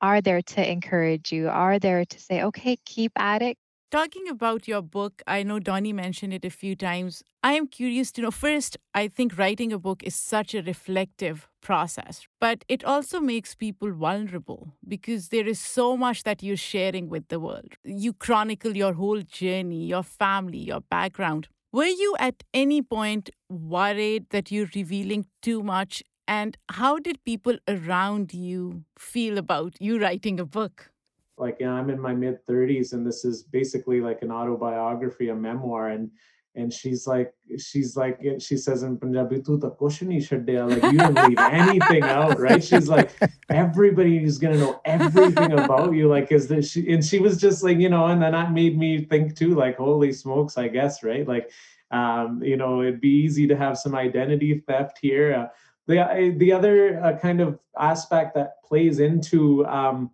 are there to encourage you, are there to say, okay, keep at it, Talking about your book, I know Donnie mentioned it a few times. I am curious to know first, I think writing a book is such a reflective process, but it also makes people vulnerable because there is so much that you're sharing with the world. You chronicle your whole journey, your family, your background. Were you at any point worried that you're revealing too much? And how did people around you feel about you writing a book? like you know, I'm in my mid 30s and this is basically like an autobiography, a memoir. And and she's like, she's like, she says in Punjabi, tu ta kuch nahi like you don't leave anything out, right? She's like, everybody is gonna know everything about you, like, is this? She, and she was just like, you know, and then that made me think too, like, holy smokes, I guess, right? Like, um, you know, it'd be easy to have some identity theft here. Uh, the the other uh, kind of aspect that plays into um,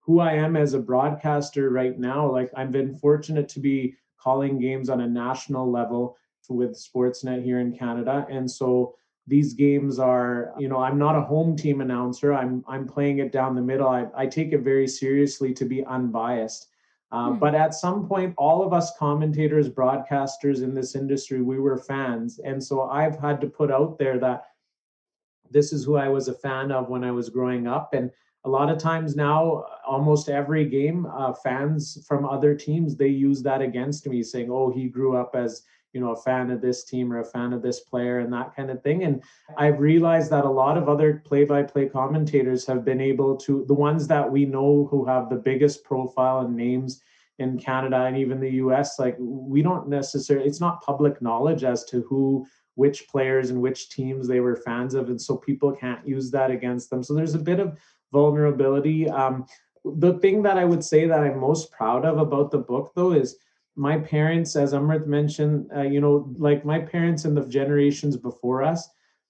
who I am as a broadcaster right now. Like I've been fortunate to be calling games on a national level with Sportsnet here in Canada. And so these games are, you know, I'm not a home team announcer. I'm I'm playing it down the middle. I, I take it very seriously to be unbiased. Uh, hmm. But at some point, all of us commentators, broadcasters in this industry, we were fans. And so I've had to put out there that this is who I was a fan of when I was growing up. And a lot of times now almost every game uh, fans from other teams they use that against me saying oh he grew up as you know a fan of this team or a fan of this player and that kind of thing and i've realized that a lot of other play-by-play commentators have been able to the ones that we know who have the biggest profile and names in canada and even the us like we don't necessarily it's not public knowledge as to who which players and which teams they were fans of and so people can't use that against them. So there's a bit of vulnerability. Um, the thing that I would say that I'm most proud of about the book, though, is my parents, as Amrit mentioned, uh, you know, like my parents and the generations before us.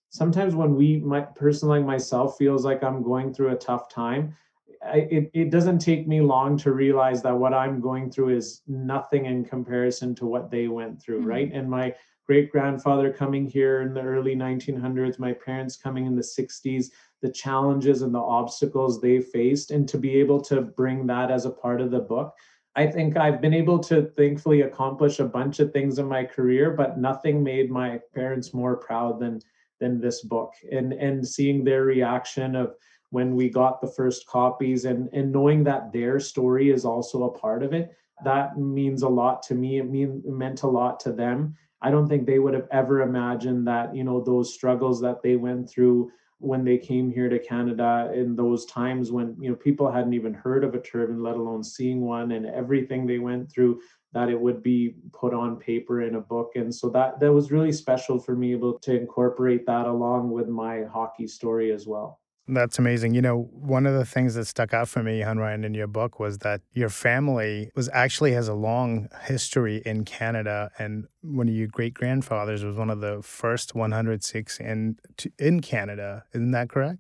Sometimes when we, my person like myself, feels like I'm going through a tough time, I, it, it doesn't take me long to realize that what I'm going through is nothing in comparison to what they went through, mm-hmm. right? And my great grandfather coming here in the early 1900s, my parents coming in the 60s, the challenges and the obstacles they faced, and to be able to bring that as a part of the book. I think I've been able to thankfully accomplish a bunch of things in my career, but nothing made my parents more proud than than this book. And and seeing their reaction of when we got the first copies and and knowing that their story is also a part of it that means a lot to me. It mean meant a lot to them. I don't think they would have ever imagined that you know those struggles that they went through when they came here to Canada in those times when you know people hadn't even heard of a turban, let alone seeing one, and everything they went through that it would be put on paper in a book. And so that that was really special for me able to incorporate that along with my hockey story as well that's amazing. You know, one of the things that stuck out for me, Harnarayan, in your book was that your family was actually has a long history in Canada, and one of your great grandfathers was one of the first 106 in in Canada. Isn't that correct?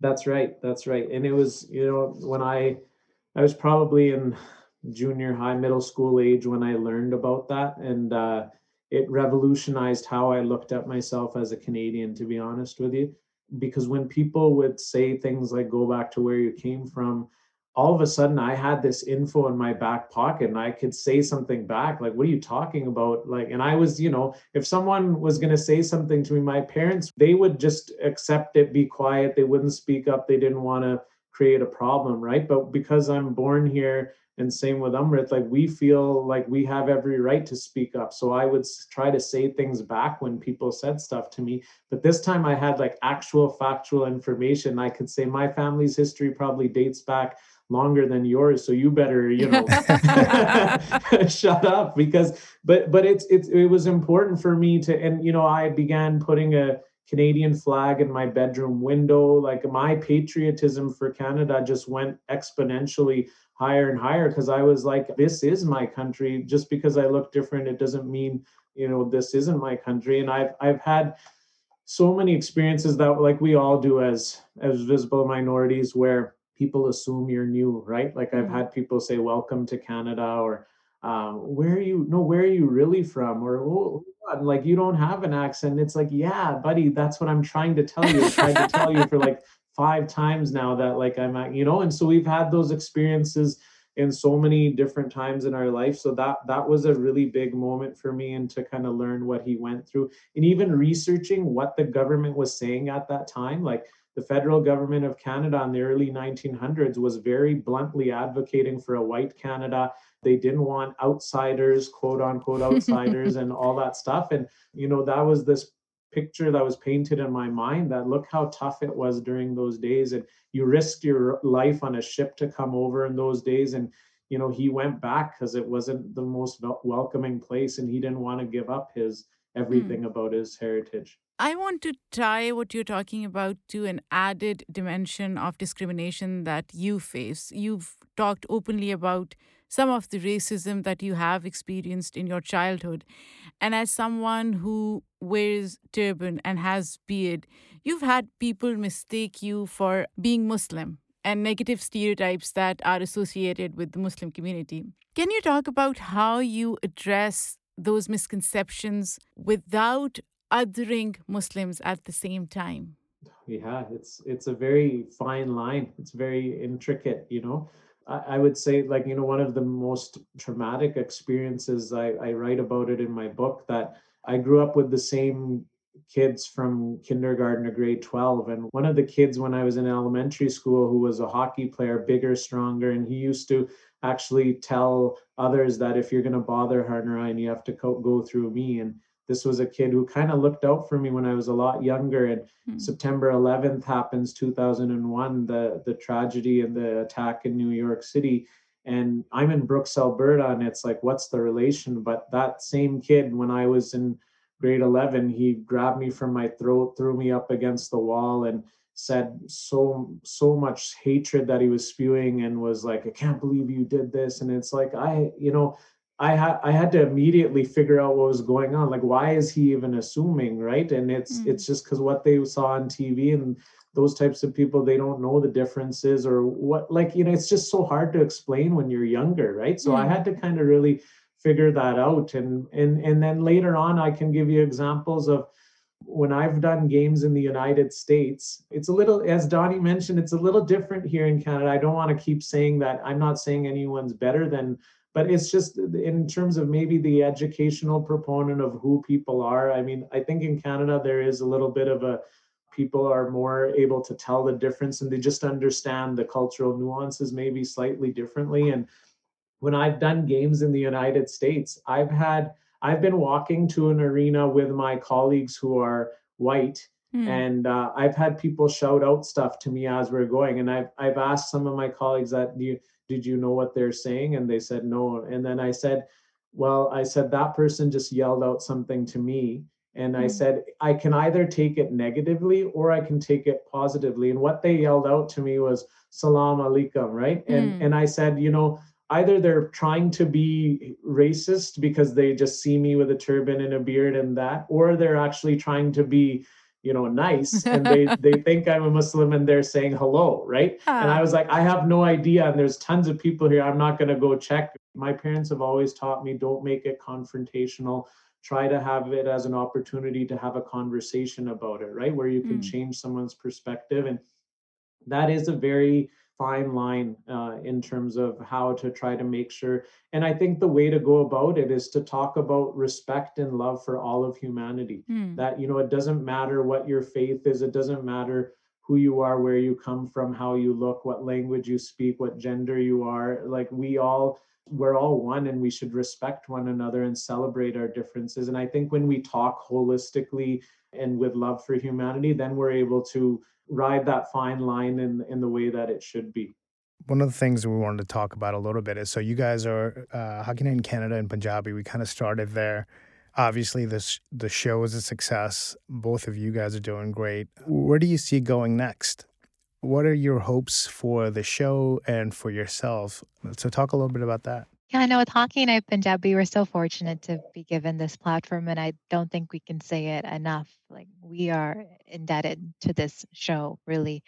That's right. That's right. And it was, you know, when I I was probably in junior high, middle school age when I learned about that. And uh, it revolutionized how I looked at myself as a Canadian, to be honest with you. Because when people would say things like, go back to where you came from, all of a sudden I had this info in my back pocket and I could say something back. Like, what are you talking about? Like, and I was, you know, if someone was going to say something to me, my parents, they would just accept it, be quiet. They wouldn't speak up. They didn't want to create a problem, right? But because I'm born here and same with Amrit, like we feel like we have every right to speak up. So I would try to say things back when people said stuff to me. But this time I had like actual factual information. I could say my family's history probably dates back longer than yours so you better you know shut up because but but it's it's it was important for me to and you know i began putting a Canadian flag in my bedroom window. Like my patriotism for Canada just went exponentially higher and higher because I was like, this is my country. Just because I look different, it doesn't mean, you know, this isn't my country. And I've I've had so many experiences that like we all do as as visible minorities where people assume you're new, right? Like I've mm-hmm. had people say, welcome to Canada or um, where are you no where are you really from or oh, like you don't have an accent it's like yeah buddy that's what i'm trying to tell you i tried to tell you for like five times now that like i'm at you know and so we've had those experiences in so many different times in our life so that that was a really big moment for me and to kind of learn what he went through and even researching what the government was saying at that time like the federal government of Canada in the early 1900s was very bluntly advocating for a white Canada. They didn't want outsiders, quote unquote outsiders, and all that stuff. And, you know, that was this picture that was painted in my mind that look how tough it was during those days. And you risked your life on a ship to come over in those days. And, you know, he went back because it wasn't the most welcoming place and he didn't want to give up his everything mm. about his heritage. I want to tie what you're talking about to an added dimension of discrimination that you face. You've talked openly about some of the racism that you have experienced in your childhood. And as someone who wears turban and has beard, you've had people mistake you for being Muslim and negative stereotypes that are associated with the Muslim community. Can you talk about how you address those misconceptions without othering Muslims at the same time? Yeah, it's it's a very fine line. It's very intricate, you know. I, would say, like, you know, one of the most traumatic experiences I, I write about it in my book that I grew up with the same kids from kindergarten to grade 12 and one of the kids when i was in elementary school who was a hockey player bigger stronger and he used to actually tell others that if you're going to bother Harnarayan, you have to co- go through me. And this was a kid who kind of looked out for me when I was a lot younger. And hmm. September 11th happens 2001, the the tragedy and the attack in New York City. And I'm in Brooks, Alberta, and it's like, what's the relation? But that same kid, when I was in grade 11, he grabbed me from my throat, threw me up against the wall, and said so so much hatred that he was spewing and was like i can't believe you did this and it's like i you know I had I had to immediately figure out what was going on. Like, why is he even assuming, right? And it's mm. it's just because what they saw on TV and those types of people, they don't know the differences or what. Like, you know, it's just so hard to explain when you're younger, right? So mm. I had to kind of really figure that out, and and and then later on, I can give you examples of when I've done games in the United States, it's a little, as Donnie mentioned, it's a little different here in Canada. I don't want to keep saying that. I'm not saying anyone's better than but it's just in terms of maybe the educational proponent of who people are i mean i think in canada there is a little bit of a people are more able to tell the difference and they just understand the cultural nuances maybe slightly differently and when i've done games in the united states i've had i've been walking to an arena with my colleagues who are white Mm. And uh, I've had people shout out stuff to me as we're going, and I've I've asked some of my colleagues that do you did you know what they're saying? And they said no. And then I said, well, I said that person just yelled out something to me, and I mm. said I can either take it negatively or I can take it positively. And what they yelled out to me was "Salam alaikum," right? And mm. and I said, you know, either they're trying to be racist because they just see me with a turban and a beard and that, or they're actually trying to be you know nice and they they think i'm a muslim and they're saying hello right? And i was like i have no idea and there's tons of people here i'm not going to go check. My parents have always taught me don't make it confrontational. Try to have it as an opportunity to have a conversation about it right? Where you can mm. change someone's perspective and that is a very fine line uh, in terms of how to try to make sure. And I think the way to go about it is to talk about respect and love for all of humanity. Mm. That, you know, it doesn't matter what your faith is, it doesn't matter who you are, where you come from, how you look, what language you speak, what gender you are. Like we all, we're all one and we should respect one another and celebrate our differences. And I think when we talk holistically and with love for humanity, then we're able to ride that fine line in in the way that it should be. One of the things we wanted to talk about a little bit is so you guys are uh, in Canada and Punjabi. We kind of started there. Obviously, this the show is a success. Both of you guys are doing great. Where do you see going next? What are your hopes for the show and for yourself? So, talk a little bit about that. Yeah, I know with Hockey Night Punjabi, we're so fortunate to be given this platform, and I don't think we can say it enough. Like, we are indebted to this show, really.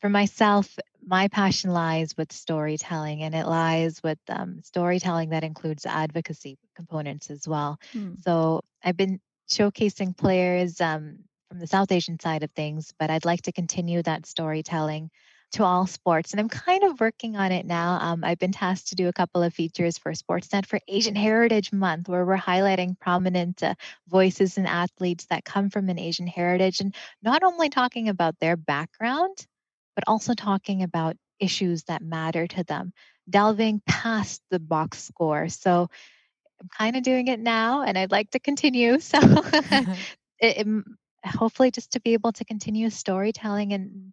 For myself, my passion lies with storytelling, and it lies with um, storytelling that includes advocacy components as well. Hmm. So, I've been showcasing players um, from the South Asian side of things, but I'd like to continue that storytelling to all sports. And I'm kind of working on it now. Um, I've been tasked to do a couple of features for Sportsnet for Asian Heritage Month, where we're highlighting prominent uh, voices and athletes that come from an Asian heritage and not only talking about their background, but also talking about issues that matter to them, delving past the box score. So I'm kind of doing it now and I'd like to continue. So it, it, hopefully just to be able to continue storytelling and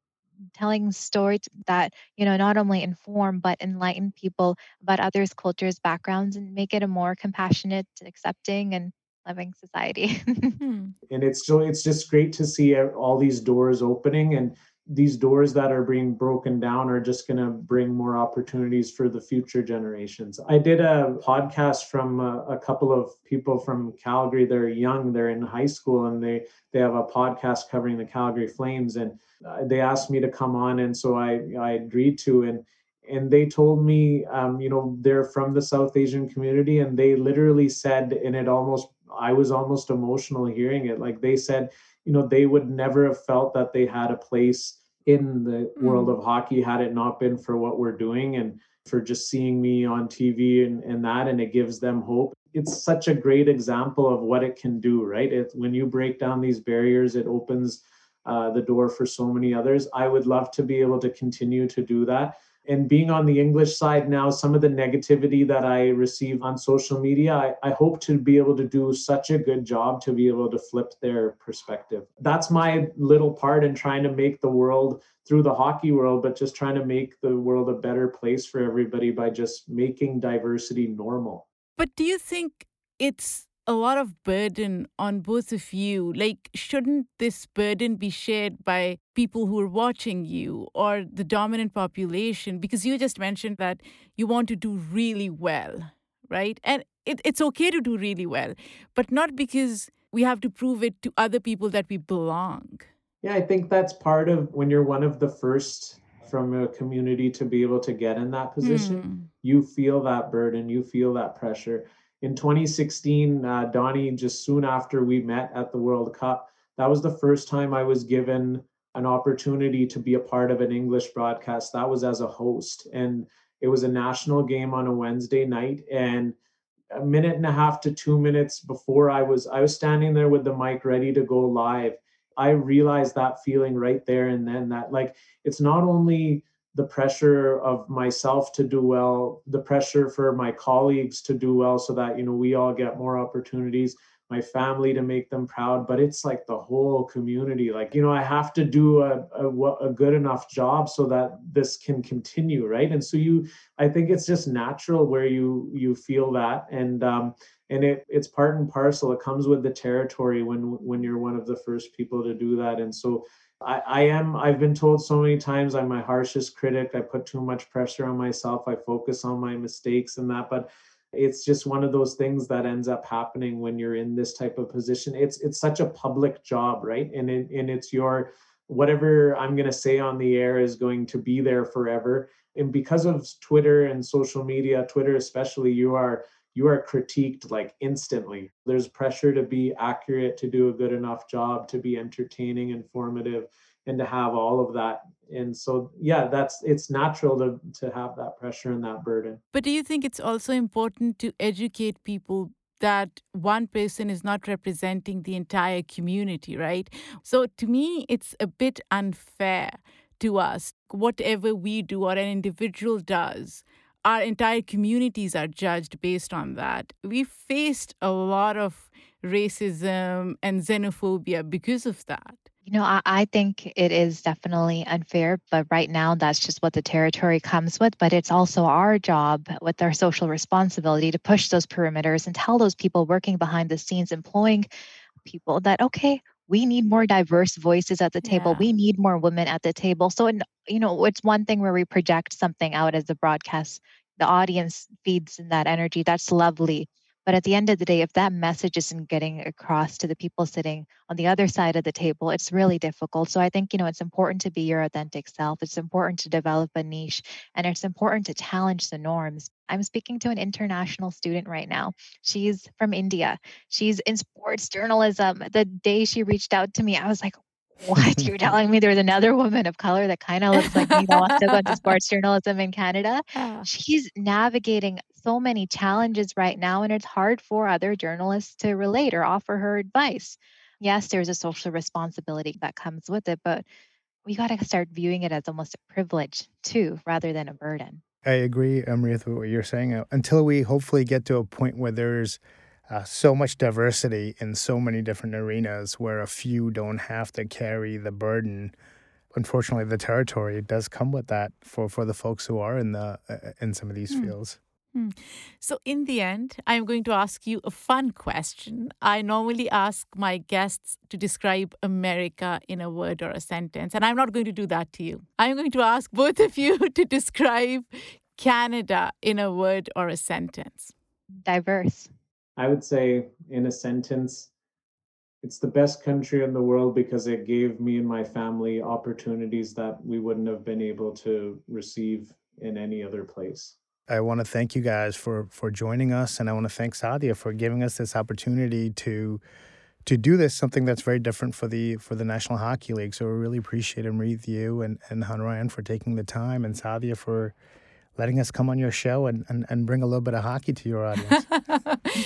telling stories that you know not only inform but enlighten people about others cultures backgrounds and make it a more compassionate accepting and loving society hmm. and it's so it's just great to see all these doors opening and these doors that are being broken down are just going to bring more opportunities for the future generations. I did a podcast from a, a, couple of people from Calgary. They're young, they're in high school, and they they have a podcast covering the Calgary Flames. And uh, they asked me to come on, and so I I agreed to. And and they told me, um, you know, they're from the South Asian community, and they literally said, and it almost I was almost emotional hearing it. Like they said you know they would never have felt that they had a place in the mm. world of hockey had it not been for what we're doing and for just seeing me on TV and, and that and it gives them hope. It's such a great example of what it can do, right? It, when you break down these barriers, it opens uh, the door for so many others. I would love to be able to continue to do that and being on the English side now, some of the negativity that I receive on social media, I, I, hope to be able to do such a good job to be able to flip their perspective. That's my little part in trying to make the world through the hockey world, but just trying to make the world a better place for everybody by just making diversity normal. But do you think it's a lot of burden on both of you. Like, shouldn't this burden be shared by people who are watching you or the dominant population? Because you just mentioned that you want to do really well, right? And it, it's okay to do really well, but not because we have to prove it to other people that we belong. Yeah, I think that's part of when you're one of the first from a community to be able to get in that position. Mm. You feel that burden, you feel that pressure in 2016, uh, Donnie, just soon after we met at the World Cup, that was the first time I was given an opportunity to be a part of an English broadcast. That was as a host. And it was a national game on a Wednesday night. And a minute and a half to two minutes before I was I was standing there with the mic ready to go live. I realized that feeling right there and then that like it's not only the pressure of myself to do well the pressure for my colleagues to do well so that you know we all get more opportunities my family to make them proud. But it's like the whole community like you know i have to do a, a, a, good enough job so that this can continue right? And so you i think it's just natural where you you feel that. And um and it it's part and parcel. It comes with the territory when when you're one of the first people to do that. And so I, I am i've been told so many times i'm my harshest critic. I put too much pressure on myself. I focus on my mistakes and that but it's just one of those things that ends up happening when you're in this type of position. It's it's such a public job right? And it, and it's your whatever i'm going to say on the air is going to be there forever. And because of twitter and social media twitter especially you are you are critiqued like instantly there's pressure to be accurate to do a good enough job to be entertaining informative and to have all of that and so yeah that's it's natural to to have that pressure and that burden But do you think it's also important to educate people that one person is not representing the entire community, right? So to me, it's a bit unfair to us. Whatever we do or an individual does, our entire communities are judged based on that. We faced a lot of racism and xenophobia because of that. You know, I, I think it is definitely unfair, but right now that's just what the territory comes with. But it's also our job with our social responsibility to push those perimeters and tell those people working behind the scenes, employing people that, okay, we need more diverse voices at the table. Yeah. We need more women at the table. So, in, you know, it's one thing where we project something out as a broadcast, the audience feeds in that energy. That's lovely. But at the end of the day, if that message isn't getting across to the people sitting on the other side of the table, it's really difficult. So I think, you know, it's important to be your authentic self. It's important to develop a niche and it's important to challenge the norms. I'm speaking to an international student right now. She's from India. She's in sports journalism. The day she reached out to me, I was like, what? You're telling me there's another woman of color that kind of looks like me that wants to go into sports journalism in Canada? She's navigating so many challenges right now, and it's hard for other journalists to relate or offer her advice. Yes, there's a social responsibility that comes with it, but we got to start viewing it as almost a privilege too, rather than a burden. I agree, Amrit, with what you're saying. Uh, Until we hopefully get to a point where there's uh, so much diversity in so many different arenas where a few don't have to carry the burden. Unfortunately, the territory does come with that for, for the folks who are in the uh, in some of these Hmm. fields. Hmm. So, in the end, I'm going to ask you a fun question. I normally ask my guests to describe America in a word or a sentence, and I'm not going to do that to you. I'm going to ask both of you to describe Canada in a word or a sentence. Diverse. I would say, in a sentence, it's the best country in the world because it gave me and my family opportunities that we wouldn't have been able to receive in any other place. I want to thank you guys for for joining us, and I want to thank Saadia for giving us this opportunity to to do this something that's very different for the for the National Hockey League. So we really appreciate Amrit you and and Harnarayan for taking the time, and Saadia for letting us come on your show and, and, and bring a little bit of hockey to your audience.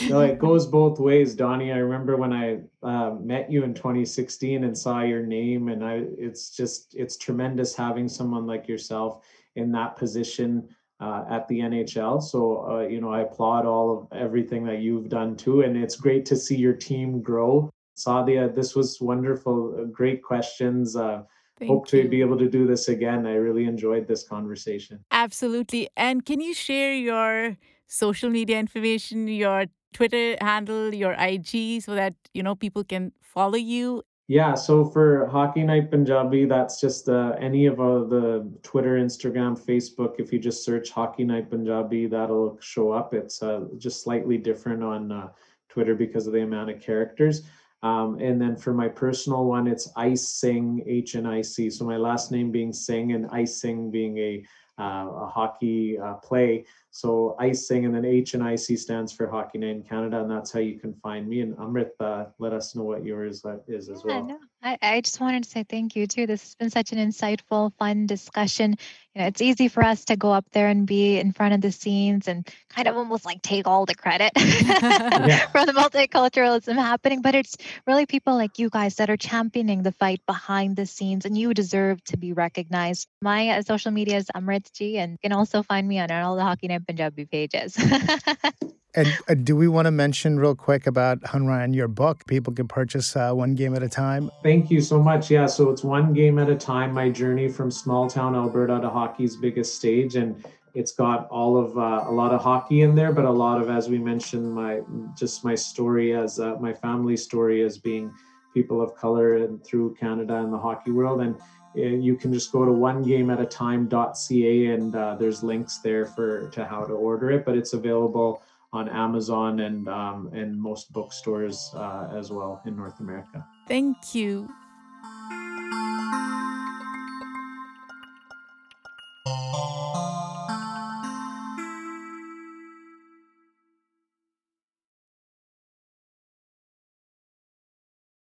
No, it goes both ways, Donnie. I remember when I uh, met you in 2016 and saw your name, and I it's just it's tremendous having someone like yourself in that position uh, at the NHL. So uh, you know, I applaud all of everything that you've done too, and it's great to see your team grow. Saadia, this was wonderful. uh, Great questions. Uh, Thank hope to you. be able to do this again. I really enjoyed this conversation. Absolutely. And can you share your social media information, your Twitter handle, your IG, so that you know people can follow you? Yeah, so for Hockey Night Punjabi, that's just uh, any of uh, the Twitter, Instagram, Facebook. If you just search Hockey Night Punjabi, that'll show up. It's uh, just slightly different on uh, Twitter because of the amount of characters. Um, and then for my personal one, it's Ice Singh, H and I C. So my last name being Singh and Ice Singh being a, uh, a hockey uh, play. So Ice Singh and then H and I C stands for Hockey Night in Canada, and that's how you can find me. And Amrit, uh, let us know what yours uh, is as Yeah, well. no, I, I just wanted to say thank you too. This has been such an insightful, fun discussion. You know, it's easy for us to go up there and be in front of the scenes and kind of almost like take all the credit for the multiculturalism happening. But it's really people like you guys that are championing the fight behind the scenes, and you deserve to be recognized. My uh, social media is Amrit G, and you can also find me on all the Hockey Night Punjabi pages. and uh, do we want to mention real quick about Harnarayan, your book? People can purchase uh, one game at a time. Thank you so much. Yeah, so it's one game at a time. My journey from small town Alberta to hockey's biggest stage, and it's got all of uh, a lot of hockey in there, but a lot of, as we mentioned, my just my story as uh, my family story as being people of color and through Canada and the hockey world. And you can just go to onegameataTime.ca and uh, there's links there for to how to order it, but it's available on Amazon and um, and most bookstores uh, as well in North America. Thank you.